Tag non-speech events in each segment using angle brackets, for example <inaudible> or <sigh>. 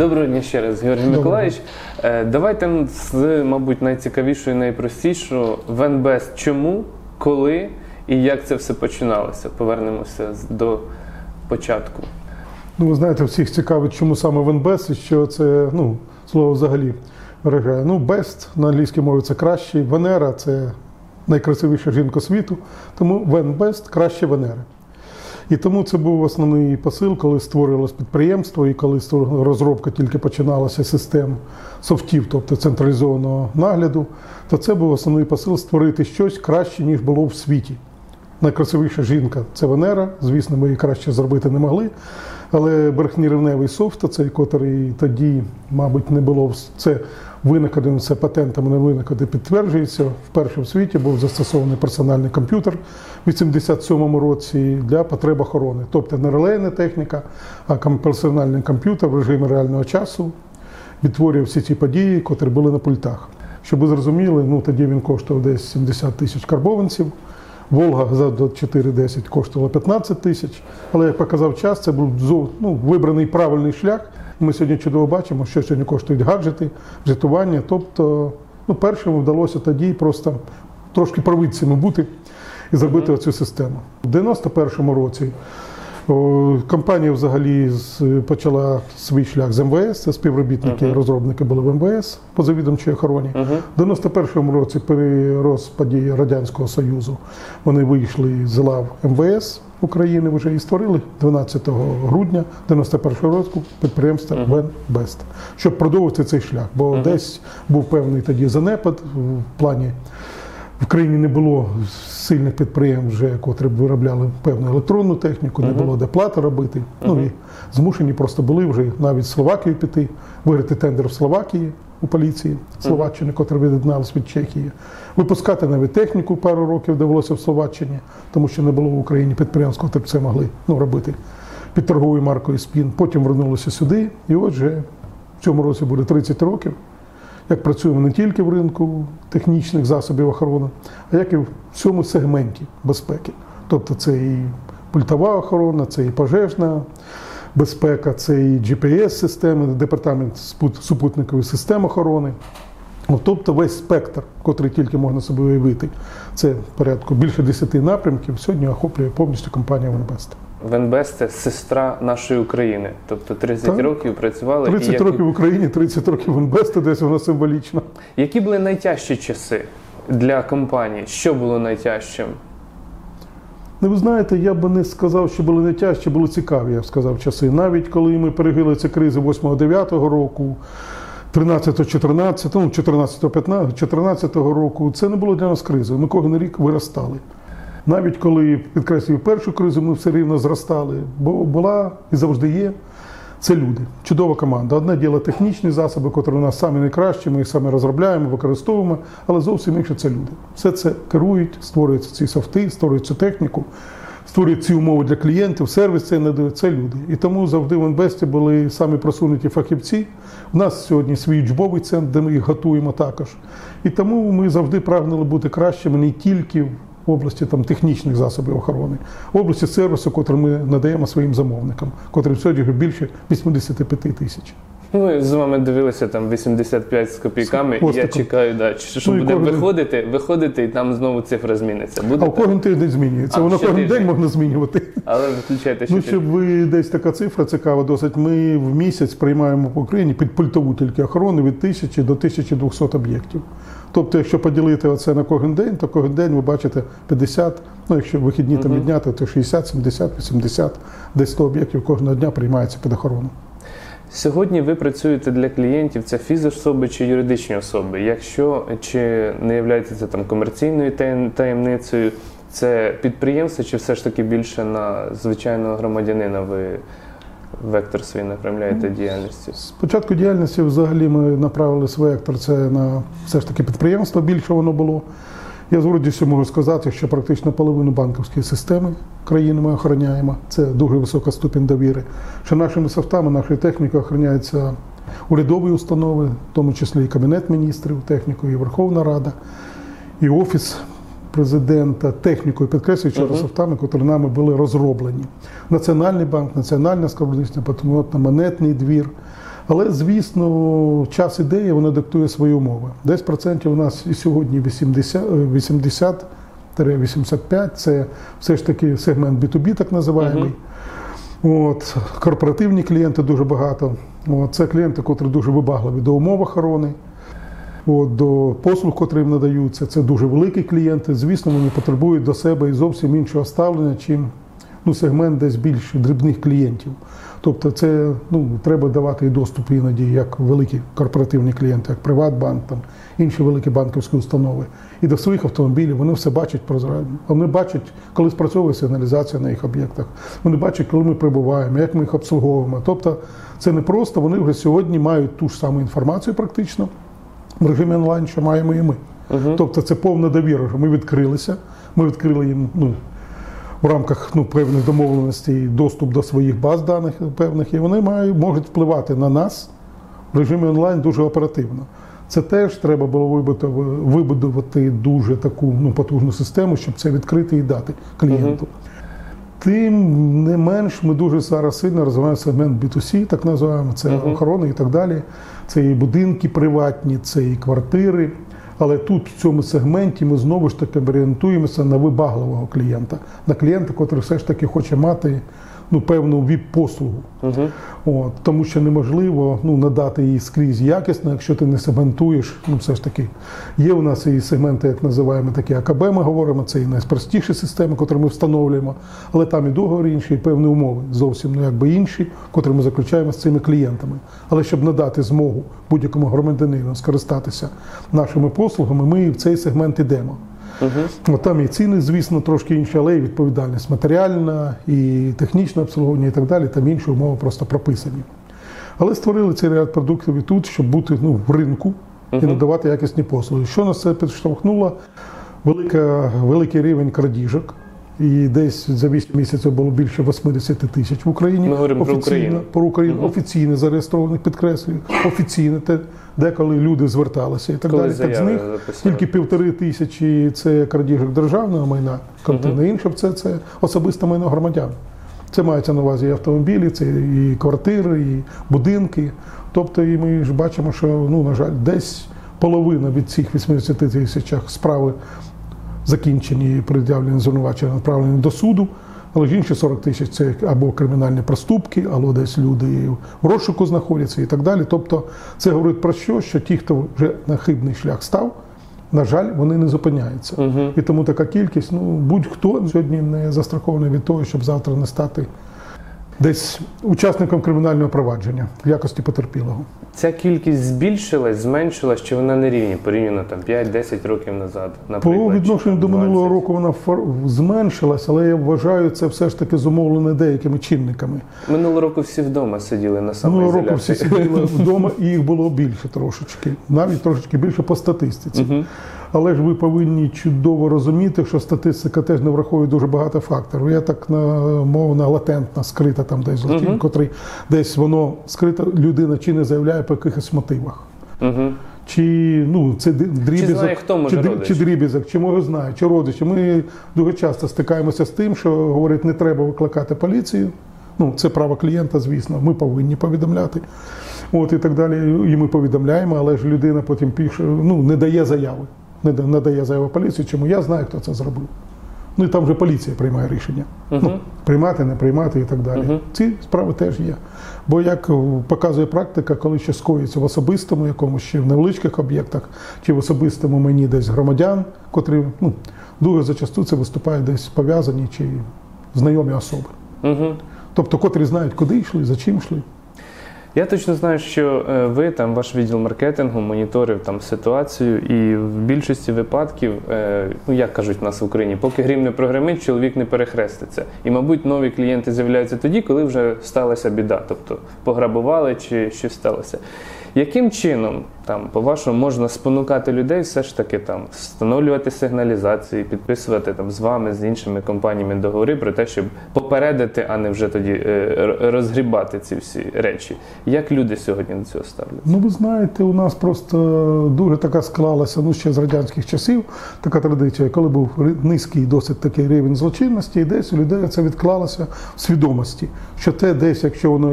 Доброго дня ще раз, Георгій. Миколаївич. Е, Давайте з, мабуть, найцікавішого і найпростішого. Венбест чому, коли і як це все починалося? Повернемося до початку. Ну, ви знаєте, всіх цікавить, чому саме Венбест і що це ну, слово взагалі виражає. Ну, best на англійській мові це кращий, Венера це найкрасивіша жінка світу, тому Венбест краще Венери. І тому це був основний посил, коли створилось підприємство і коли розробка тільки починалася систем софтів, тобто централізованого нагляду, то це був основний посил створити щось краще, ніж було в світі. Найкрасивіша жінка це Венера. Звісно, ми її краще зробити не могли. Але верхнірівневий софт, цей котрий тоді, мабуть, не було це винахідним, це патентами не винахіди підтверджується. Вперше в світі був застосований персональний комп'ютер в 87-му році для потреб охорони. Тобто не релейна техніка, а персональний комп'ютер в режимі реального часу відтворює всі ці події, котрі були на пультах. Щоб ви зрозуміли, ну тоді він коштував десь 70 тисяч карбованців. Волга за до 4,10 коштувала 15 тисяч. Але як показав час, це був ну, вибраний правильний шлях. Ми сьогодні чудово бачимо, що сьогодні коштують гаджети, житування. Тобто, ну, першому вдалося тоді просто трошки провидцями бути і зробити оцю систему. У 91-му році компанія взагалі почала свій шлях з МВС. Це співробітники, Мгм. розробники були в МВС по завідомчій охороні. Угу. У 91-му році при розпаді Радянського Союзу вони вийшли з лав МВС України вже і створили 12 грудня 91-го року підприємство Мгм. Венбест, щоб продовжити цей шлях. Бо Мгм. десь був певний тоді занепад в плані. В країні не було сильних підприємств, вже, котрі б виробляли певну електронну техніку, не було де плати робити. Ну і змушені просто були вже навіть в Словакію піти, виграти тендер в Словакії у поліції Словаччини, котра від'єдналась від Чехії. Випускати навіть техніку пару років довелося в Словаччині, тому що не було в Україні підприємств, котрі б це могли ну, робити під торговою маркою СПІН. Потім вернулися сюди, і от вже в цьому році буде 30 років. Як працюємо не тільки в ринку технічних засобів охорони, а як і в всьому сегменті безпеки. Тобто це і пультова охорона, це і пожежна безпека, це і GPS-системи, департамент супутникової систем охорони. Ну, Тобто весь спектр, котрий тільки можна собі уявити, це порядку більше 10 напрямків, сьогодні охоплює повністю компанія Венбест. Венбест це сестра нашої України. Тобто 30 Так. років працювали. і 30 які, років в Україні, 30 років Венбеста, десь воно символічно. які були найтяжчі часи для компанії? Що було найтяжчим? Ну, ви знаєте, я би не сказав, що були не тяжчі, були цікаві, я б сказав, часи. Навіть коли ми пережили ці кризи 8-9 року, 13-14, ну, 14-15, 14 року, це не було для нас кризою. Ми кожен рік виростали. Навіть коли підкреслюю першу кризу, ми все рівно зростали, бо була і завжди є. Це люди, чудова команда. Одне діло технічні засоби, котрі у нас самі найкращі, ми їх саме розробляємо, використовуємо, але зовсім інше це люди. Все це керують, створюються ці софти, створюють цю техніку, створюють ці умови для клієнтів, сервіс цей надають, це люди. І тому завжди в Інвесті були самі просунуті фахівці. У нас сьогодні свій учбовий центр, де ми їх готуємо також. І тому ми завжди прагнули бути кращими не тільки в області там, технічних засобів охорони, в області сервісу, який ми надаємо своїм замовникам, котрим сьогодні більше 85 тисяч. Ми з вами дивилися там 85 з копійками, З і я чекаю, да, що Ну, буде кожен- виходити, виходити, і там знову цифра зміниться. Буде А так? кожен тиждень змінюється. А, Воно кожен щотижня. день можна змінювати. Але виключайте, що Ну, щоб ви десь така цифра цікава, досить. Ми в місяць приймаємо по Україні під пультову тільки охорону від 1000 до 1200 об'єктів. Тобто, якщо поділити оце на кожен день, то кожен день ви бачите 50, ну якщо вихідні там відняти, то 60, 70, 80, десь 100 об'єктів кожного дня приймається під охорону. Сьогодні ви працюєте для клієнтів, це фізособи чи юридичні особи. Якщо чи не являється там комерційною таємницею, це підприємство, чи все ж таки більше на звичайного громадянина ви вектор свій направляєте діяльності? Спочатку діяльності взагалі ми направили свій вектор це на все ж таки підприємство, більше воно було. Я з гордістю можу сказати, що практично половину банківської системи країни ми охороняємо. Це дуже висока ступінь довіри. Що нашими софтами, нашою технікою охороняються урядові установи, в тому числі і Кабінет міністрів, технікою, і Верховна Рада, і Офіс президента, технікою, підкреслюю, що Мгм. софтами, які нами були розроблені. Національний банк, Національна скарбниця, патентно-монетний двір, Але, звісно, час ідеї вона диктує свої умови. Десь процентів у нас і сьогодні 80, е, 80-85 це все ж таки сегмент B2B, так називаємий. От, корпоративні клієнти дуже багато. От, це клієнти, котрі дуже вибагливі до умов охорони, от, до послуг, котрі їм надаються. Це дуже великі клієнти. Звісно, вони потребують до себе і зовсім іншого ставлення, чим ну, сегмент десь більш дрібних клієнтів. Тобто, це ну, треба давати і доступ іноді, як великі корпоративні клієнти, як Приватбанк, там, інші великі банківські установи. І до своїх автомобілів вони все бачать прозрачно. Вони бачать, коли спрацьовує сигналізація на їх об'єктах. Вони бачать, коли ми прибуваємо, як ми їх обслуговуємо. Тобто, це не просто вони вже сьогодні мають ту ж саму інформацію практично в режимі онлайн, що маємо і ми. Тобто це повна довіра. Ми відкрилися, ми відкрили їм ну, в рамках ну, певних домовленостей доступ до своїх баз даних певних, і вони мають, можуть впливати на нас в режимі онлайн дуже оперативно. Це теж треба було вибудувати, дуже таку ну, потужну систему, щоб це відкрити і дати клієнту. Тим не менш, ми дуже зараз сильно розвиваємо сегмент B2C, так називаємо, це Мгм. охорона і так далі. Це і будинки приватні, це і квартири. Але тут в цьому сегменті ми знову ж таки орієнтуємося на вибагливого клієнта, на клієнта, який все ж таки хоче мати ну, певну ВІП-послугу. Угу. От, тому що неможливо ну, надати її скрізь якісно, якщо ти не сегментуєш. Ну, все ж таки, є у нас і сегменти, як називаємо такі АКБ, ми говоримо, це і найпростіші системи, котрі ми встановлюємо, але там і договори інші, і певні умови зовсім ну, якби інші, котрі ми заключаємо з цими клієнтами. Але щоб надати змогу будь-якому громадянину скористатися нашими послугами, ми в цей сегмент йдемо. Угу. Там і ціни, звісно, трошки інші, але і відповідальність матеріальна, і технічне обслуговування, і так далі. Там інші умови просто прописані. Але створили цей ряд продуктів і тут, щоб бути ну, в ринку і надавати якісні послуги. Що нас це підштовхнуло? Велика, великий рівень крадіжок. І десь за 8 місяців було більше 80 тисяч в Україні. Ми говоримо про Україну. Про Україну Мгм. офіційно зареєстрованих, підкреслюю, офіційно, те, деколи люди зверталися і так Коли далі. Так з них записали. тільки півтори тисячі це крадіжок державного майна, контина, інше це, це особисте майно громадян. Це мається на увазі і автомобілі, це і квартири, і будинки. Тобто, і ми ж бачимо, що ну, на жаль, десь половина від цих 80 тисячах справи закінчені, пред'явлені звинувачення, направлені до суду. Але ж інші 40 тисяч це або кримінальні проступки, або десь люди в розшуку знаходяться і так далі. Тобто це говорить про що? Що ті, хто вже на хибний шлях став, на жаль, вони не зупиняються. Угу. І тому така кількість, ну будь-хто сьогодні не застрахований від того, щоб завтра не стати десь учасником кримінального провадження в якості потерпілого. Ця кількість збільшилась, зменшилась, чи вона на рівні порівняно там 5-10 років назад? Наприклад, По відношенню до минулого року вона зменшилась, але я вважаю, це все ж таки зумовлене деякими чинниками. Минулого року всі вдома сиділи на Минулого року всі сиділи <laughs> вдома, і їх було більше трошечки, навіть трошечки більше по статистиці. Але ж ви повинні чудово розуміти, що статистика теж не враховує дуже багато факторів. Я так на мовна латентна, скрита там десь злочин, Мгм. котрий десь воно скрита людина чи не заявляє по якихось мотивах. Мгм. Чи ну це дрібізок, знає, хто може чи, родич? чи дрібізок, чи може знає, чи родичі. Ми дуже часто стикаємося з тим, що говорить, не треба викликати поліцію. Ну, це право клієнта, звісно, ми повинні повідомляти. От і так далі. І ми повідомляємо, але ж людина потім пише, ну не дає заяви. Не дає заяву поліції, чому я знаю, хто це зробив. Ну і там вже поліція приймає рішення. Мгм. Ну, приймати, не приймати і так далі. Мгм. Ці справи теж є. Бо як показує практика, коли ще скоїться в особистому якомусь ще в невеличких об'єктах, чи в особистому мені десь громадян, котрі ну, дуже зачасту це виступають десь пов'язані чи знайомі особи. Мгм. Тобто, котрі знають, куди йшли, за чим йшли. Я точно знаю, що е, ви там, ваш відділ маркетингу, моніторив там ситуацію, і в більшості випадків, е, ну як кажуть в нас в Україні, поки грім не прогремить, чоловік не перехреститься. І, мабуть, нові клієнти з'являються тоді, коли вже сталася біда, тобто пограбували чи щось сталося. Яким чином, там, по-вашому, можна спонукати людей все ж таки там встановлювати сигналізації, підписувати там з вами, з іншими компаніями договори про те, щоб попередити, а не вже тоді е, розгрібати ці всі речі? Як люди сьогодні до цього ставляться? Ну, ви знаєте, у нас просто дуже така склалася, ну ще з радянських часів, така традиція, коли був низький досить такий рівень злочинності, і десь у людей це відклалося в свідомості. Що те десь, якщо воно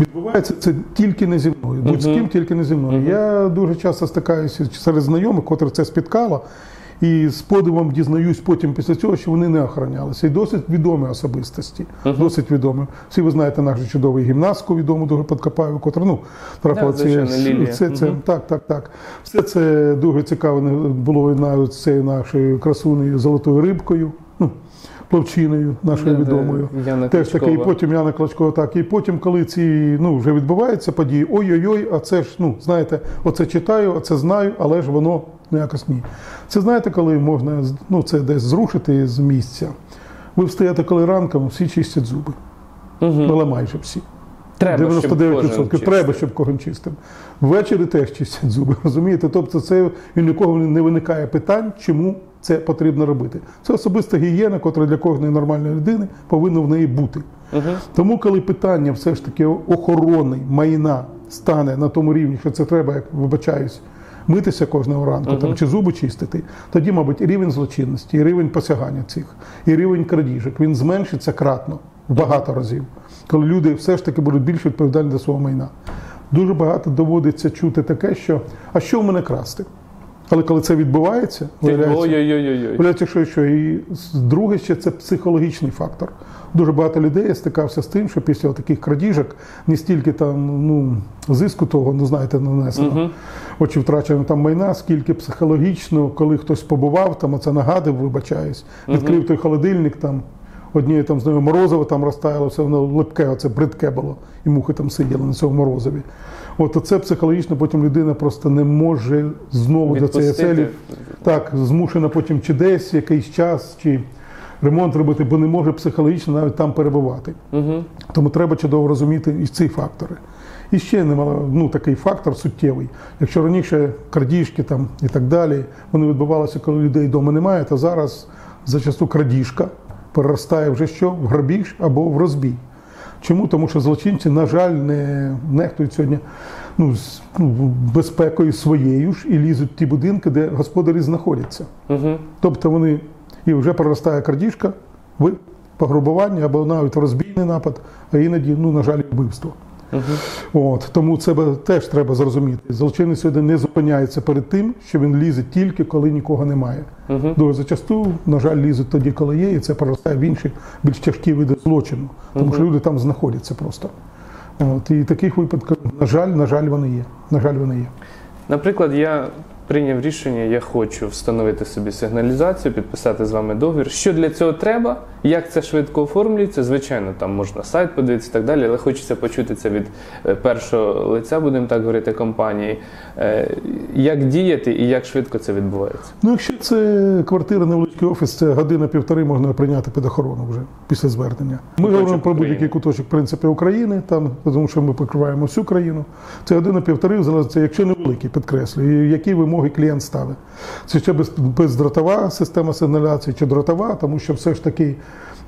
Відбувається це тільки не зі мною. Будь з ким тільки не зі мною. Я дуже часто стикаюся серед знайомих, котрих це спіткало. І з подивом дізнаюсь потім після цього, що вони не охоронялися. І досить відомі особистості. Мгм. Досить відомі. Всі ви знаєте нашу чудову гімнастку, відому дуже Подкопаєву, котра ну, трапила звичайно, Лілія. це, це, Мгм. так, так, так. Все це дуже цікаво було навіть цією нашою красунею золотою рибкою, ну, пловчиною нашою відомою. Яна Теж таке, і потім Яна Клочкова, так. І потім, коли ці ну, вже відбуваються події, ой-ой-ой, а це ж, ну, знаєте, оце читаю, оце знаю, але ж воно ну, якось ні. Це знаєте, коли можна ну, це десь зрушити з місця. Ви встаєте, коли ранком, всі чистять зуби. Угу. Але майже всі. Треба, щоб 99% кожен треба, щоб кожен чистив. Ввечері теж чистять зуби, <laughs> розумієте? Тобто це ні у кого не виникає питань, чому це потрібно робити. Це особиста гігієна, котра для кожної нормальної людини повинна в неї бути. Мгм. Тому, коли питання все ж таки охорони майна стане на тому рівні, що це треба, як вибачаюсь, митися кожного ранку там, чи зуби чистити, тоді, мабуть, і рівень злочинності, і рівень посягання цих, і рівень крадіжок він зменшиться кратно в багато разів, коли люди все ж таки будуть більш відповідальні за свого майна. Дуже багато доводиться чути таке, що а що в мене красти? Але коли це відбувається, виявляється, що, що і друге ще це психологічний фактор. Дуже багато людей я стикався з тим, що після таких крадіжок не стільки там ну, зиску того, ну знаєте, нанесено, Мгм. очі втрачено там майна, скільки психологічно, коли хтось побував, там оце нагадив, вибачаюсь, відкрив той холодильник там. Однією там з ними морозиво там розтаяло, все воно липке, оце бридке було, і мухи там сиділи на цьому морозиві. От оце психологічно потім людина просто не може знову до цієї Відпустити. целі так, змушена потім чи десь якийсь час, чи ремонт робити, бо не може психологічно навіть там перебувати. Мгм. Тому треба чудово розуміти і ці фактори. І ще немало, ну, такий фактор суттєвий. Якщо раніше крадіжки там і так далі, вони відбувалися, коли людей вдома немає, то зараз зачасту крадіжка переростає вже що? В грабіж або в розбій. Чому? Тому що злочинці, на жаль, не нехтують сьогодні ну, з- ну, безпекою своєю ж і лізуть в ті будинки, де господарі знаходяться. Угу. Тобто вони і вже проростає крадіжка в пограбування або навіть розбійний напад, а іноді, ну, на жаль, вбивство. Мгм. От тому це теж треба зрозуміти. Злочинець сьогодні не зупиняється перед тим, що він лізе тільки коли нікого немає. Мгм. Дуже зачасту, на жаль, лізуть тоді, коли є, і це проростає в інші більш тяжкі види злочину, тому що люди там знаходяться просто. От, і таких випадків, на жаль, на жаль, вони є. На жаль, вони є. Наприклад, я прийняв рішення, я хочу встановити собі сигналізацію, підписати з вами договір. Що для цього треба? Як це швидко оформлюється? Звичайно, там можна сайт подивитися і так далі, але хочеться почути це від е, першого лиця, будемо так говорити, компанії. Е, Як діяти і як швидко це відбувається? Ну, якщо це квартира, невеличкий офіс, це година-півтори можна прийняти під охорону вже після звернення. Ми Куточок говоримо про будь-який куточок в принципі України, там тому що ми покриваємо всю країну. Це година-півтори, залежить, якщо невеликий, підкреслюю, які вимоги клієнт ставить. Це ще без, бездротова система сигналяції чи дротова, тому що все ж таки.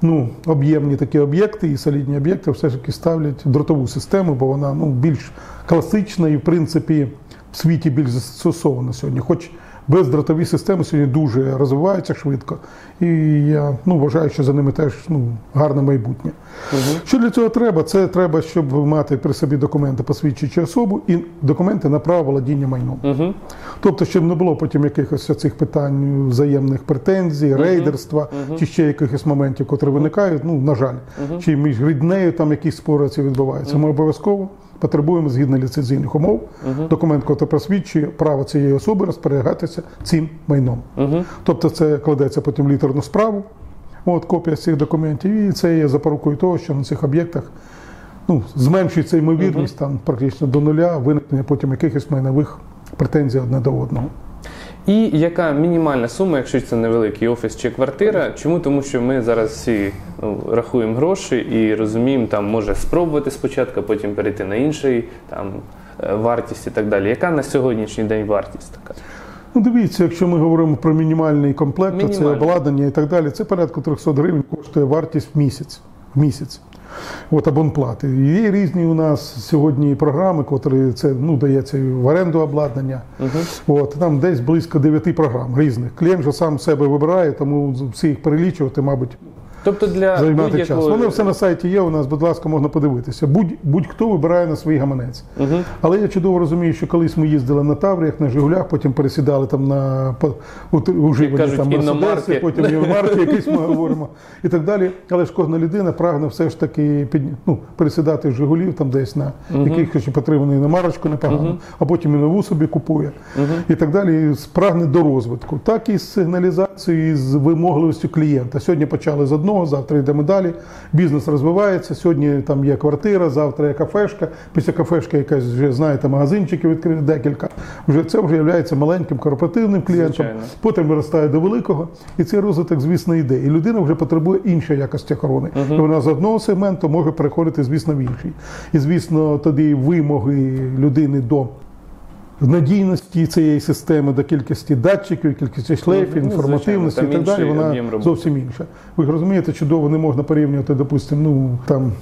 Ну, об'ємні такі об'єкти і солідні об'єкти все ж таки ставлять дротову систему, бо вона ну, більш класична і, в принципі, в світі більш застосована сьогодні. Хоч бездротові системи сьогодні дуже розвиваються швидко, і я ну, вважаю, що за ними теж ну, гарне майбутнє. Що для цього треба? Це треба, щоб мати при собі документи, посвідчуючи особу, і документи на право володіння майном. Угу. Тобто, щоб не було потім якихось цих питань взаємних претензій, рейдерства чи ще якихось моментів, котрі виникають. Ну на жаль, чи між ріднею там якісь спори ці відбуваються. Ми обов'язково потребуємо згідно ліцензійних умов документ, який просвідчує право цієї особи розпоряджатися цим майном. Угу. Тобто, це кладеться потім в літерну справу. От копія цих документів, і це є запорукою того, що на цих об'єктах ну, зменшується ймовірність там практично до нуля виникнення потім якихось майнових претензій одне до одного. І яка мінімальна сума, якщо це невеликий офіс чи квартира? Чому? Тому що ми зараз всі ну, рахуємо гроші і розуміємо, там може спробувати спочатку, потім перейти на інший там е, вартість і так далі. Яка на сьогоднішній день вартість така? Ну, дивіться, якщо ми говоримо про мінімальний комплект, то це обладнання і так далі, це порядку 300 гривень коштує вартість в місяць. В місяць. От абонплати. Є різні у нас сьогодні програми, котрі це ну, дається в оренду обладнання. Угу. От, там десь близько 9 програм різних. Клієнт же сам себе вибирає, тому всі їх перелічувати, мабуть, Тобто для займати час. будь-якого... Воно все на сайті є. У нас, будь ласка, можна подивитися. Будь, будь-хто вибирає на свій гаманець. Угу. Але я чудово розумію, що колись ми їздили на Тавріях, на Жигулях, потім пересідали там на уживані там. Мерседеси, потім іномарки, якісь ми <laughs> говоримо і так далі. Але ж кожна людина прагне все ж таки під, ну, пересідати з Жигулів там десь на якихось потриманий іномарочку непогано, а потім і нову собі купує і так далі. І прагне до розвитку. Так і з сигналізацією, і з вимогливістю клієнта. Сьогодні почали з одного, завтра йдемо далі. Бізнес розвивається. Сьогодні там є квартира, завтра є кафешка. Після кафешки якась вже знаєте, магазинчики відкрили декілька. Вже це вже є маленьким корпоративним клієнтом. Звичайно. Потім виростає до великого, і цей розвиток, звісно, йде. І людина вже потребує іншої якості охорони. І вона з одного сегменту може переходити, звісно, в інший. І звісно, тоді вимоги людини до. Надійності цієї системи до кількості датчиків, кількості шлейфів, Ну, інформативності звичайно, і так далі, вона зовсім інша. Ви розумієте, чудово не можна порівнювати, допустимо, ну там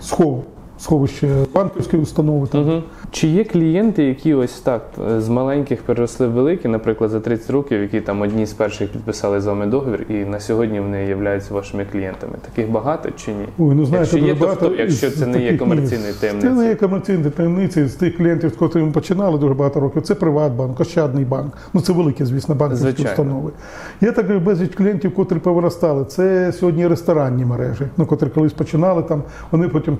схов, сховище банківської установи. Там. Угу. Чи є клієнти, які ось так е, з маленьких переросли в великі, наприклад, за 30 років, які там одні з перших підписали з вами договір, і на сьогодні вони являються вашими клієнтами? Таких багато чи ні? Ой, ну знаєте, якщо є, то хто, якщо це не є комерційною місць. Це не є комерційною таємницею з тих клієнтів, з котрими ми починали дуже багато років. Це Приватбанк, Ощадний банк. Ну це великі, звісно, банківські Звичайно. установи. Є також безліч клієнтів, котрі повиростали. Це сьогодні ресторанні мережі, ну котрі колись починали там, вони потім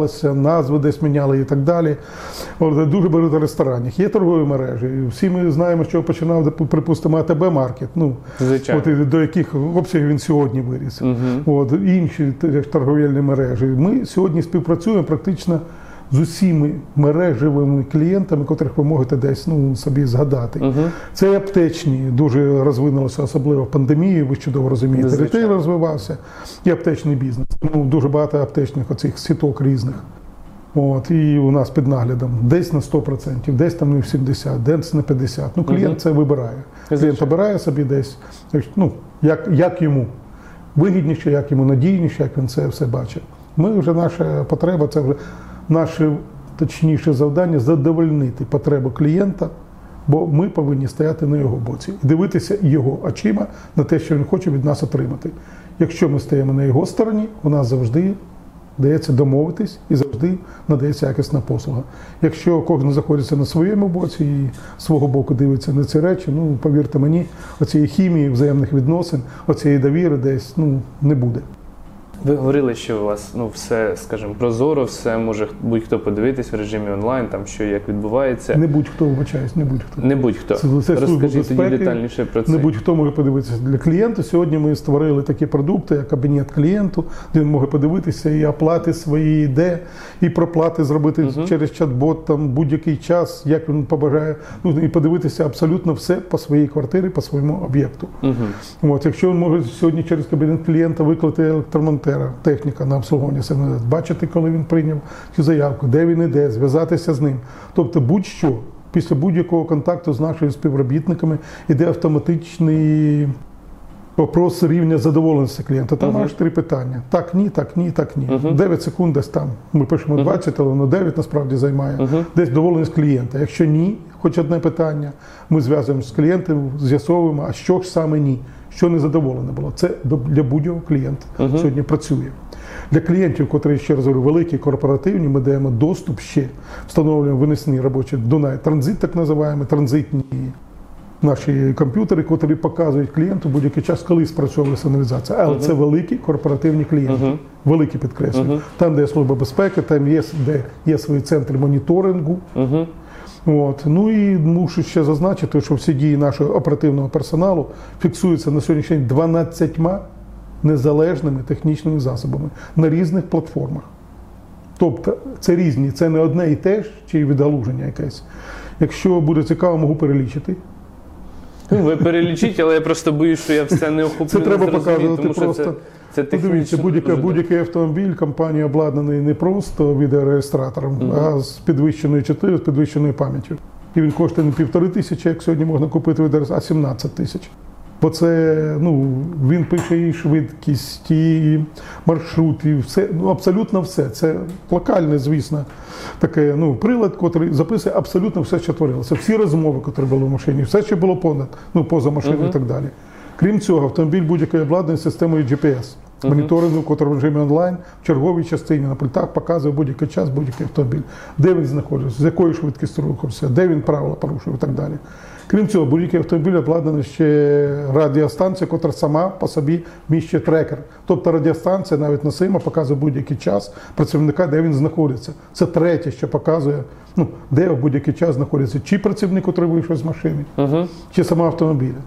трансформувалися, назви десь міняли і так далі. От, дуже багато ресторанів. Є торгові мережі. Всі ми знаємо, що починав, припустимо, АТБ маркет. Ну, Звичайно. От до яких обсягів він сьогодні виріс. Угу. От, інші торговельні мережі. Ми сьогодні співпрацюємо практично з усіми мережевими клієнтами, котрих ви можете десь ну, собі згадати. Угу. Це і аптечні дуже розвинулося, особливо в пандемії, ви чудово розумієте. Ретейл розвивався і аптечний бізнес. Ну, дуже багато аптечних оцих сіток різних. От, і у нас під наглядом десь на 100%, десь там не в 70%, десь на 50%. Ну, клієнт Мгм. це вибирає. Клієнт Звичайно. обирає собі десь, ну, як, як йому вигідніше, як йому надійніше, як він це все бачить. Ми вже наша потреба, це вже наше точніше завдання задовольнити потребу клієнта, бо ми повинні стояти на його боці і дивитися його очима на те, що він хоче від нас отримати. Якщо ми стоїмо на його стороні, у нас завжди дається домовитись і завжди надається якісна послуга. Якщо кожен знаходиться на своєму боці і свого боку дивиться на ці речі, ну повірте мені, оцієї хімії, взаємних відносин, оцієї довіри десь ну не буде. Ви говорили, що у вас ну все, скажімо, прозоро, все може будь-хто подивитись в режимі онлайн, там що як відбувається. Не будь-хто вибачаюсь, не будь-хто. Не будь-хто. Це- це Розкажіть тоді детальніше про це. Не будь-хто може подивитися для клієнта. Сьогодні ми створили такі продукти, як кабінет клієнту, де він може подивитися і оплати свої йде, і проплати зробити Мгм. через чат-бот там будь-який час, як він побажає. Ну і подивитися абсолютно все по своїй квартирі, по своєму об'єкту. Угу. От, якщо він може сьогодні через кабінет клієнта викликати електромонтера, техніка на обслуговування сигналізації, бачити, коли він прийняв цю заявку, де він іде, зв'язатися з ним. Тобто, будь-що після будь-якого контакту з нашими співробітниками іде автоматичний. Вопрос рівня задоволеності клієнта. Там аж три питання: так, ні, так, ні, так, ні. Мгм. 9 секунд десь там. Ми пишемо Мгм. 20, але воно 9 насправді займає. Мгм. Десь доволеність клієнта. Якщо ні, хоч одне питання, ми зв'язуємося з клієнтом, з'ясовуємо, а що ж саме ні, що не задоволене було. Це для будь-якого клієнта Мгм. сьогодні працює. Для клієнтів, котрі ще раз говорю, великі корпоративні, ми даємо доступ ще, встановлюємо винесені робочі Дунай транзит, так називаємо, транзитні наші комп'ютери, котрі показують клієнту будь-який час, коли спрацьовує сигналізація. Але Мгм. це великі корпоративні клієнти. Мгм. Великі підкреслюю. Мгм. Там, де є служба безпеки, там є де є свої центри моніторингу. Угу. От. Ну і мушу ще зазначити, що всі дії нашого оперативного персоналу фіксуються на сьогоднішній день 12 незалежними технічними засобами на різних платформах. Тобто це різні, це не одне і те ж, чи відгалуження якесь. Якщо буде цікаво, можу перелічити. Ви перелічіть, але я просто боюсь, що я все не охоплю. Це треба показувати просто. Це, це Ну, Дивіться, будь-який, будь-який автомобіль компанії обладнаний не просто відеореєстратором, Мгм. а з підвищеною чутливістю, з підвищеною пам'яттю. І він коштує не півтори тисячі, як сьогодні можна купити відеореєстратор, а 17 тисяч. Бо це ну, він пише і швидкість, і маршрут, і все, ну абсолютно все. Це локальне, звісно, таке ну, прилад, який записує абсолютно все, що творилося. Всі розмови, які були в машині, все, що було понад, ну, поза машиною Мгм. і так далі. Крім цього, автомобіль будь-якої обладнаний системою GPS. моніторингу, який в режимі онлайн в черговій частині на пультах показує будь-який час, будь-який автомобіль, де він знаходиться, з якою швидкістю рухався, де він правила порушив і так далі. Крім цього, будь-який автомобіль обладнаний ще радіостанцією, яка сама по собі міщить трекер. Тобто радіостанція навіть носима показує будь-який час працівника, де він знаходиться. Це третє, що показує, ну, де в будь-який час знаходиться чи працівник, який вийшов з машини, Угу. чи сама автомобіля.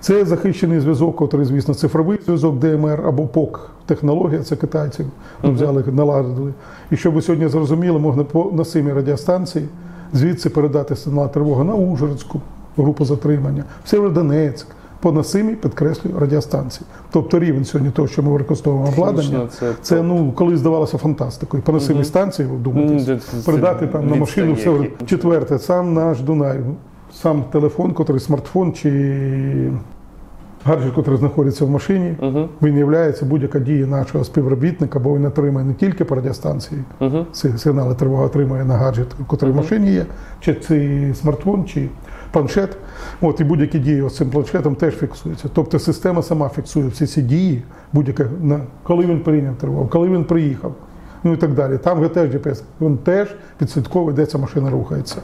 Це захищений зв'язок, який, звісно, цифровий зв'язок ДМР або ПОК. Технологія це китайців ну, взяли, наладили. І щоб ви сьогодні зрозуміли, можна по на симі радіостанції звідси передати сигнал тривоги на Ужгородську групу затримання, в Сєвєродонецьк, по насимі, підкреслюю, радіостанції. Тобто рівень сьогодні того, що ми використовуємо обладнання, це це ну коли здавалося фантастикою. По насимі станції, ви це передати там на машину все. Четверте, сам наш Дунай, сам телефон, котрий смартфон чи гаджет, який знаходиться в машині, Угу. він є будь-яка дія нашого співробітника, бо він отримує не тільки по радіостанції Угу. си- сигнали тривоги отримує на гаджет, який в машині є, чи це смартфон, чи планшет. От і будь-які дії з цим планшетом теж фіксуються. Тобто система сама фіксує всі ці дії, будь-яке на коли він прийняв тривогу, коли він приїхав. Ну і так далі. Там теж GPS, він теж підслідковує, де ця машина рухається.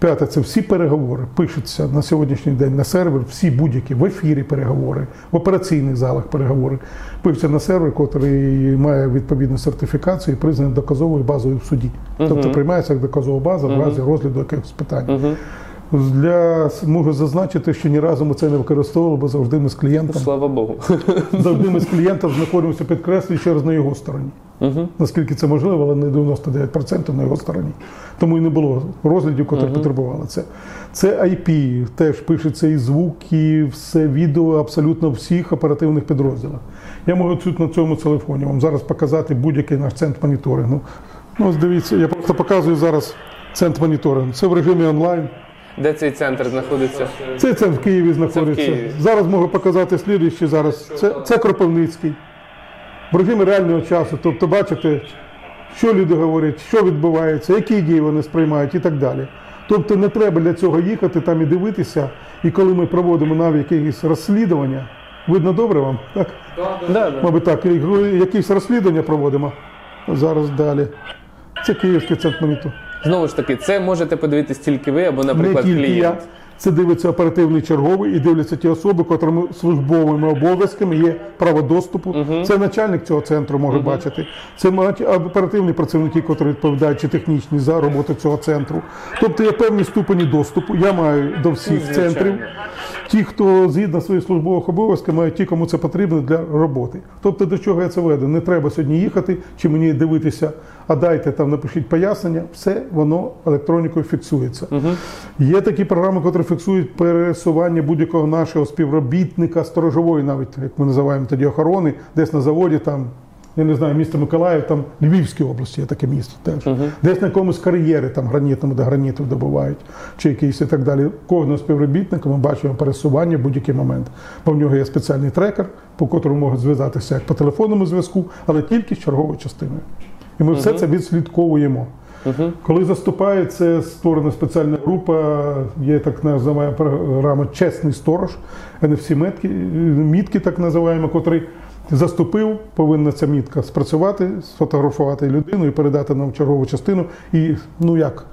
П'яте, це всі переговори пишуться на сьогоднішній день на сервер, всі будь-які в ефірі переговори, в операційних залах переговори. Пишуться на сервер, який має відповідну сертифікацію і признаний доказовою базою в суді. Тобто приймається як доказова база в разі розгляду якихось питань. Угу. Для можу зазначити, що ні разу ми це не використовували, бо завжди ми з клієнтом Слава Богу. завжди ми з клієнтом знаходимося підкреслюю ще раз на його стороні. Угу. Наскільки це можливо, але не 99% на його стороні. Тому і не було розглядів, які потребували це. Це IP, теж пишеться і звук, і все відео абсолютно всіх оперативних підрозділах. Я можу тут на цьому телефоні вам зараз показати будь-який наш центр моніторингу. Ну, ось дивіться, я просто показую зараз центр моніторингу. Це в режимі онлайн. Де цей центр знаходиться? Це це в Києві знаходиться. Києві. Зараз можу показати слідуючий зараз. Це, це Кропивницький. В реального часу. Тобто, бачите, що люди говорять, що відбувається, які дії вони сприймають і так далі. Тобто не треба для цього їхати там і дивитися. І коли ми проводимо навіть якісь розслідування, видно добре вам? Так? Да, да. Мабуть, так, якісь розслідування проводимо. Зараз далі. Це Київський центр моніторингу. Знову ж таки, це можете подивитись тільки ви або, наприклад, не тільки клієнт. я. Це дивиться оперативний черговий і дивляться ті особи, котрими службовими обов'язками є право доступу. Це начальник цього центру може бачити. Це мають оперативні працівники, котрі відповідають чи технічні за роботу цього центру. Тобто є певні ступені доступу. Я маю до всіх Звичайно. центрів. Ті, хто згідно своїх службових обов'язків, мають ті, кому це потрібно для роботи. Тобто, до чого я це веду? Не треба сьогодні їхати чи мені дивитися, а дайте там напишіть пояснення, все воно електронікою фіксується. Є такі програми, які фіксують пересування будь-якого нашого співробітника сторожової, навіть як ми називаємо тоді охорони, десь на заводі там. Я не знаю, місто Миколаїв, там Львівській області є таке місто теж. Десь на якомусь кар'єрі, там гранітному, де граніту добувають, чи якийсь і так далі. Кожного співробітника ми бачимо пересування в будь-який момент. Бо в нього є спеціальний трекер, по котрому можуть зв'язатися як по телефонному зв'язку, але тільки з черговою частиною. І ми все це відслідковуємо. Коли заступає, це створена спеціальна група, є так називаємо програма Чесний сторож, NFC метки, мітки, так називаємо, котрий заступив, повинна ця мітка спрацювати, сфотографувати людину і передати нам чергову частину. І ну як,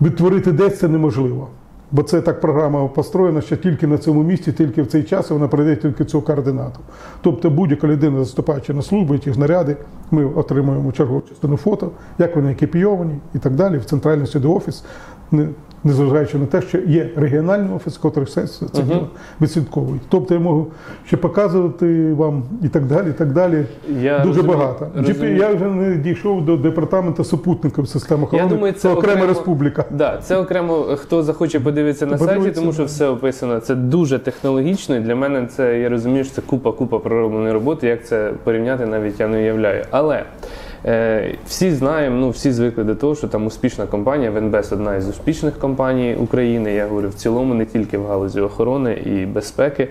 відтворити десь це неможливо. Бо це так програма построєна, що тільки на цьому місці, тільки в цей час вона пройде тільки цю координату. Тобто будь-яка людина, заступаючи на службу, ті знаряди, ми отримуємо чергову частину фото, як вони екіпійовані і так далі, в центральний сюди офіс, незважаючи на те, що є регіональний офіс, який все це це діло відслідковує. Тобто я можу ще показувати вам і так далі, і так далі. Я Дуже розумію- багато. розумію. Я вже не дійшов до департаменту супутників систем охорони. думаю, це, це окрема окремо- республіка. Да, це окремо хто захоче подивитися на сайті, тому що все описано. Це дуже технологічно. І для мене це я розумію, що це купа купа проробленої роботи. Як це порівняти, навіть я не уявляю. Але всі знаємо, ну всі звикли до того, що там успішна компанія. ВНБС одна із успішних компаній України. Я говорю в цілому, не тільки в галузі охорони і безпеки.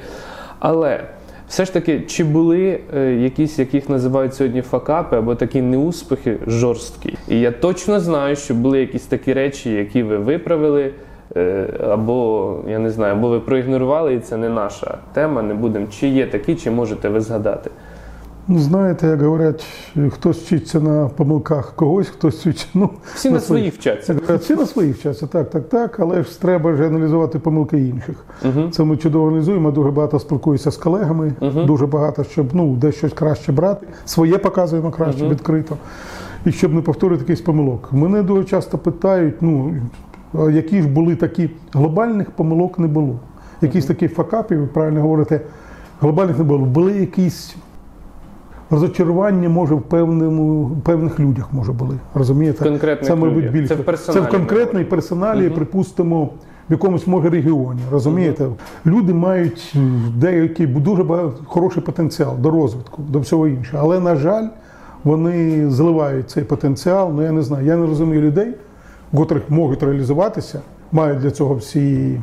Але все ж таки, чи були е, якісь, яких називають сьогодні факапи або такі неуспіхи жорсткі? І я точно знаю, що були якісь такі речі, які ви виправили, е, або я не знаю, або ви проігнорували, і це не наша тема. Не будемо. Чи є такі, чи можете ви згадати? Ну, знаєте, як говорять, хтось вчиться на помилках когось, хтось вчиться. Ну, Всі на своїх вчаться. Говорять, Всі на своїх вчаться, так, так, так, але ж треба ж аналізувати помилки інших. Це ми чудово аналізуємо. Дуже багато спілкуюся з колегами, дуже багато, щоб ну, десь щось краще брати. Своє показуємо краще, відкрито. І щоб не повторити якийсь помилок. Мене дуже часто питають, ну, які ж були такі глобальних помилок не було. Якісь такі факапи, ви правильно говорите, глобальних не було. Були якісь розочарування, може, в певному, в певних людях може були. Розумієте? Конкретних це, мабуть, більше. Це в персоналі Це в конкретній персоналі, припустимо, в якомусь може регіоні. Розумієте? Люди мають м, деякий дуже багато, хороший потенціал до розвитку, до всього іншого. Але, на жаль, вони зливають цей потенціал. Ну я не знаю. Я не розумію людей, котрих можуть реалізуватися, мають для цього всі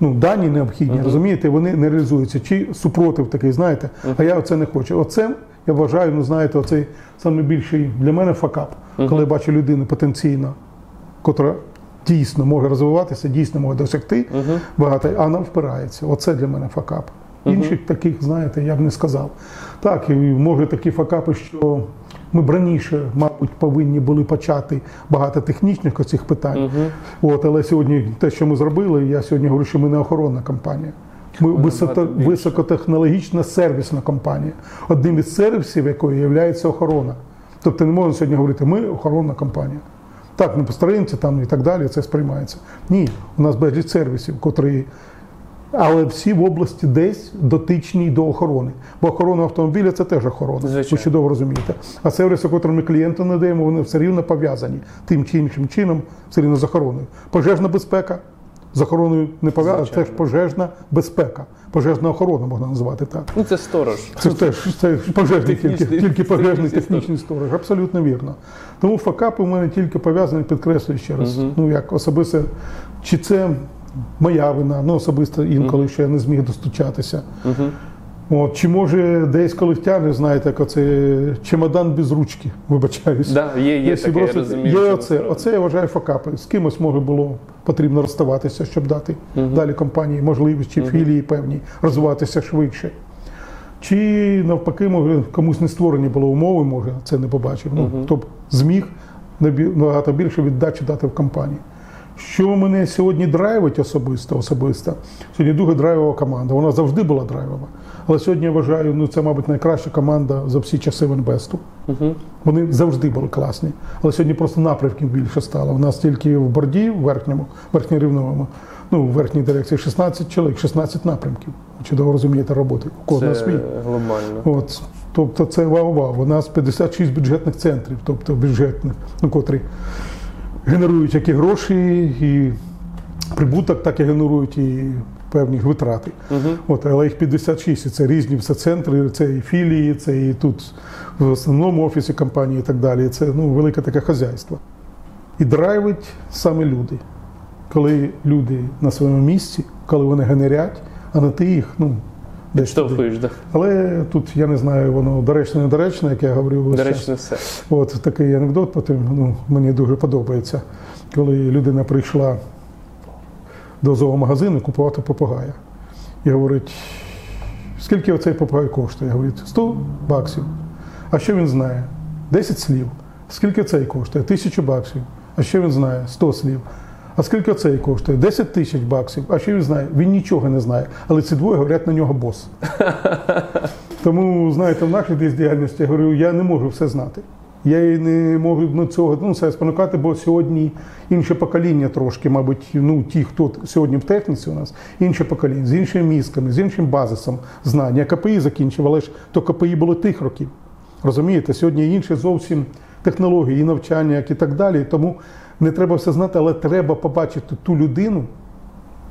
ну, дані необхідні, розумієте, вони не реалізуються. Чи супротив такий, знаєте, а я оце не хочу. Оце я вважаю, ну знаєте, оцей найбільший для мене факап, коли я бачу людину потенційно, котра дійсно може розвиватися, дійсно може досягти багато, а вона впирається. Оце для мене факап. Інших таких, знаєте, я б не сказав. Так, і може такі факапи, що ми б раніше, мабуть, повинні були почати багато технічних оцих питань. От, але сьогодні те, що ми зробили, я сьогодні говорю, що ми не охоронна компанія. Ми високо, високотехнологічна сервісна компанія, одним із сервісів якої є охорона. Тобто не можна сьогодні говорити, ми охоронна компанія. Так, ми постараємося там і так далі, це сприймається. Ні, у нас безліч сервісів, котрі. Але всі в області десь дотичні до охорони. Бо охорона автомобіля це теж охорона. Звичайно. Ви чудово розумієте. А сервіси, котрі ми клієнту надаємо, вони все рівно пов'язані тим чи іншим чином, все рівно з охороною. Пожежна безпека з охороною не пов'язана, це ж пожежна безпека. Пожежна охорона можна назвати так. Ну це сторож. Це ж теж це пожежний, тільки, тільки пожежний технічний сторож. Абсолютно вірно. Тому факапи у мене тільки пов'язані, підкреслюю ще раз. Ну як особисто, чи це моя вина, ну особисто інколи, що я не зміг достучатися. От, чи може десь коли втягне, знаєте, як оце чемодан без ручки, вибачаюсь. Да, є, є Якщо таке, я розумію. Є оце, оце я вважаю факапи. З кимось може було потрібно розставатися, щоб дати далі компанії можливість чи філії певні розвиватися швидше. Чи навпаки, може, комусь не створені були умови, може, це не побачив. Ну, хто б зміг набагато більше віддачі дати в компанії. Що мене сьогодні драйвить особисто, особисто, сьогодні дуже драйвова команда. Вона завжди була драйвова. Але сьогодні я вважаю, ну це, мабуть, найкраща команда за всі часи Венбесту. Вони завжди були класні. Але сьогодні просто напрямків більше стало. У нас тільки в борді, в верхньому, верхньорівневому, ну, в верхній дирекції 16 чоловік, 16 напрямків. Чудово розумієте роботи. У кожного свій. глобально. От, тобто це вау-вау. У нас 56 бюджетних центрів, тобто бюджетних, ну, котрі генерують як і гроші, і прибуток, так і генерують і певні витрати. От, але їх 56, і це різні все центри, це і філії, це і тут в основному офісі компанії і так далі. Це ну, велике таке хазяйство. І драйвить саме люди. Коли люди на своєму місці, коли вони генерять, а не ти їх, ну, десь. Штовхуєш, да. Але тут я не знаю, воно доречно, недоречно, як я говорив. весь До час. речі, не все. От такий анекдот, потім ну, мені дуже подобається, коли людина прийшла до зоомагазину купувати попугая. І говорить, скільки оцей попугай коштує? Я говорю, 100 баксів. А що він знає? 10 слів. Скільки цей коштує? Тисячу баксів. А що він знає? 100 слів. А скільки цей коштує? 10 тисяч баксів. А що він знає? Він нічого не знає. Але ці двоє говорять на нього бос. <laughs> Тому, знаєте, в нашій десь діяльності я говорю, я не можу все знати. Я і не можу ну, цього ну, це спонукати, бо сьогодні інше покоління трошки, мабуть, ну ті, хто сьогодні в техніці у нас, інше покоління, з іншими мізками, з іншим базисом знань. Я КПІ закінчив, але ж то КПІ було тих років. Розумієте, сьогодні інші зовсім технології, і навчання, як і так далі. Тому не треба все знати, але треба побачити ту людину,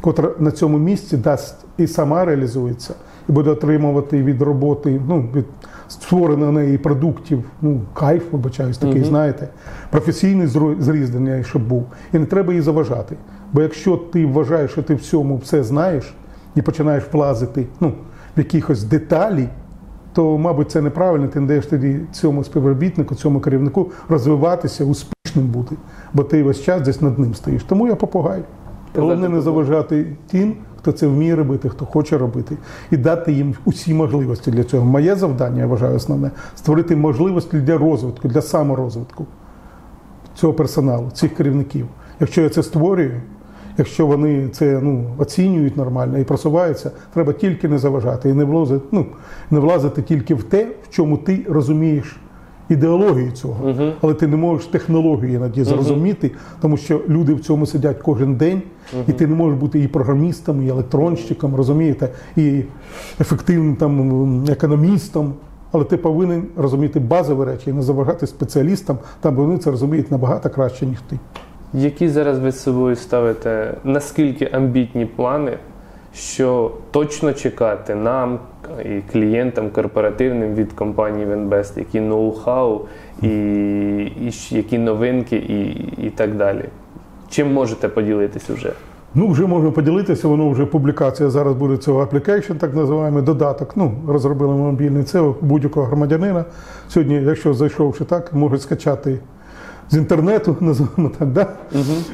котра на цьому місці дасть і сама реалізується, і буде отримувати від роботи, ну, від створених неї продуктів, ну, кайф, вибачаюсь, такий, знаєте, професійний зрізнення, щоб був. І не треба її заважати. Бо якщо ти вважаєш, що ти в цьому все знаєш і починаєш влазити ну, в якихось деталі, то, мабуть, це неправильно, ти не даєш тоді цьому співробітнику, цьому керівнику розвиватися, успішним бути, бо ти весь час десь над ним стоїш. Тому я попугай. Головне не заважати тим, хто це вміє робити, хто хоче робити, і дати їм усі можливості для цього. Моє завдання, я вважаю, основне створити можливості для розвитку, для саморозвитку цього персоналу, цих керівників. Якщо я це створюю, якщо вони це ну, оцінюють нормально і просуваються, треба тільки не заважати і не влазити, ну, не влазити тільки в те, в чому ти розумієш ідеологію цього, але ти не можеш технологію іноді зрозуміти, тому що люди в цьому сидять кожен день, і ти не можеш бути і програмістом, і електронщиком, розумієте, і ефективним там економістом. Але ти повинен розуміти базові речі і не заважати спеціалістам, там вони це розуміють набагато краще, ніж ти. Які зараз ви з собою ставите наскільки амбітні плани, що точно чекати нам і клієнтам корпоративним від компанії Венбест, які ноу-хау, і, і які новинки, і, і так далі? Чим можете поділитись уже? Ну, вже можна поділитися, воно вже публікація зараз буде цього application, так називаємо, додаток. Ну, розробили мобільний це будь-якого громадянина. Сьогодні, якщо зайшовши так, можуть скачати з інтернету, називаємо так, да?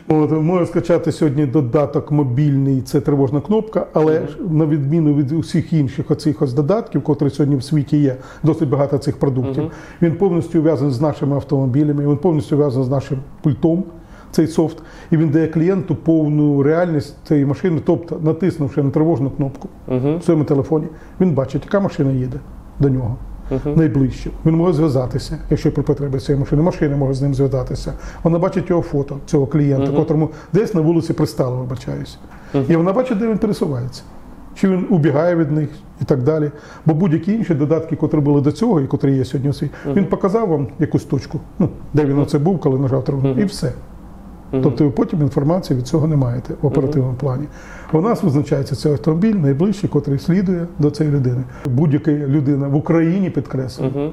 От, можуть скачати сьогодні додаток мобільний, це тривожна кнопка, але ж на відміну від усіх інших оцих ось додатків, котрі сьогодні в світі є, досить багато цих продуктів, він повністю ув'язаний з нашими автомобілями, він повністю ув'язаний з нашим пультом цей софт, і він дає клієнту повну реальність цієї машини, тобто натиснувши на тривожну кнопку в своєму телефоні, він бачить, яка машина їде до нього. Найближче. Він може зв'язатися, якщо при потребі цієї машини. Машина може з ним зв'язатися. Вона бачить його фото, цього клієнта, котрому десь на вулиці пристало, вибачаюсь. І вона бачить, де він пересувається. Чи він убігає від них і так далі. Бо будь-які інші додатки, котрі були до цього і котрі є сьогодні у світі, він показав вам якусь точку, ну, де він оце був, коли нажав тривогу, і все. Тобто ви потім інформації від цього не маєте в оперативному плані. У нас визначається цей автомобіль найближчий, котрий слідує до цієї людини. Будь-яка людина в Україні підкреслює.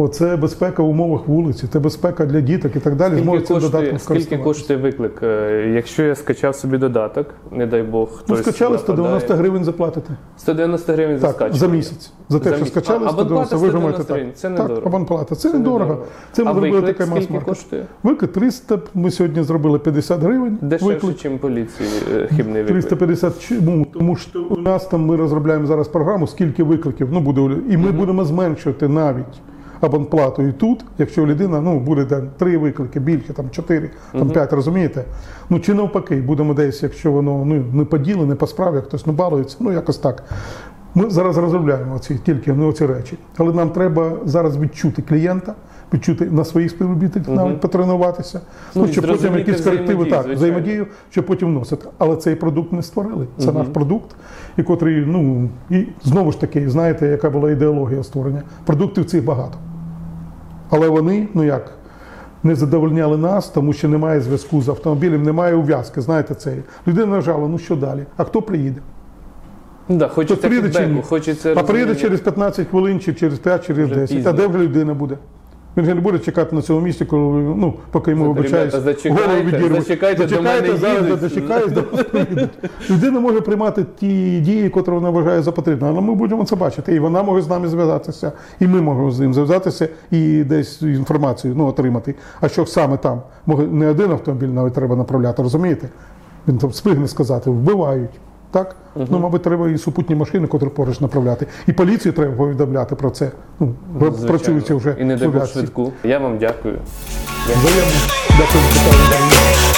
Оце безпека в умовах вулиці, це безпека для діток і так далі. Скільки коштує, додатком скільки коштує виклик? Е, Якщо я скачав собі додаток, не дай Бог, Ну, скачали 190 нападає. гривень заплатите. 190 гривень за Так, за місяць. За те, За що місяць. скачали А, 190, ви вже маєте 190 гривень. так. Це так, недорого. абонплата. Це, Це недорого. недорого. Це ми А зробили виклик таке скільки мас-маркет. коштує? Виклик 300, ми сьогодні зробили 50 гривень. Дешевше, ніж поліції е, хибний виклик. 350 чому? Тому що у нас там ми розробляємо зараз програму, скільки викликів ну, буде, і ми будемо зменшувати навіть абонплату і тут, якщо людина ну, буде там, три виклики, більше, там, чотири, там, п'ять, розумієте? Ну чи навпаки, будемо десь, якщо воно ну, не по ділу, не по справі, хтось не балується, ну якось так. Ми зараз розробляємо ці тільки ну, ці речі. Але нам треба зараз відчути клієнта, відчути на своїх співробітників навіть потренуватися. Ну, Ну, щоб потім якісь корективи так, взаємодію, щоб потім вносити. Але цей продукт ми створили. Це наш продукт, і котрий, ну і знову ж таки, знаєте, яка була ідеологія створення. Продуктів цих багато. Але вони, ну як, не задовольняли нас, тому що немає зв'язку з автомобілем, немає ув'язки. Знаєте, це людина нажала, ну що далі? А хто приїде? Да, хочеться приїде чи ні? хочеться А приїде розуміння. через 15 хвилин, чи через 5, через Вже 10. пізно. А де вже людина буде? Він же не буде чекати на цьому місці, коли ну, поки йому вибачають, зачекайте, голову відірвуть. зачекайте, до мене зараз, їдуть. дочекаюсь, до. Людина може приймати ті дії, які вона вважає за потрібне, але ми будемо це бачити. І вона може з нами зв'язатися, і ми можемо з ним зв'язатися і десь інформацію ну, отримати. А що саме там? Може, не один автомобіль навіть треба направляти, розумієте? Він там встигне сказати, вбивають. Так? Ну, мабуть, треба і супутні машини, котрі поруч направляти. І поліцію треба повідомляти про це. Ну, працюється працюються вже І не дай швидку. Я вам дякую. Взаємно. Дякую за питання.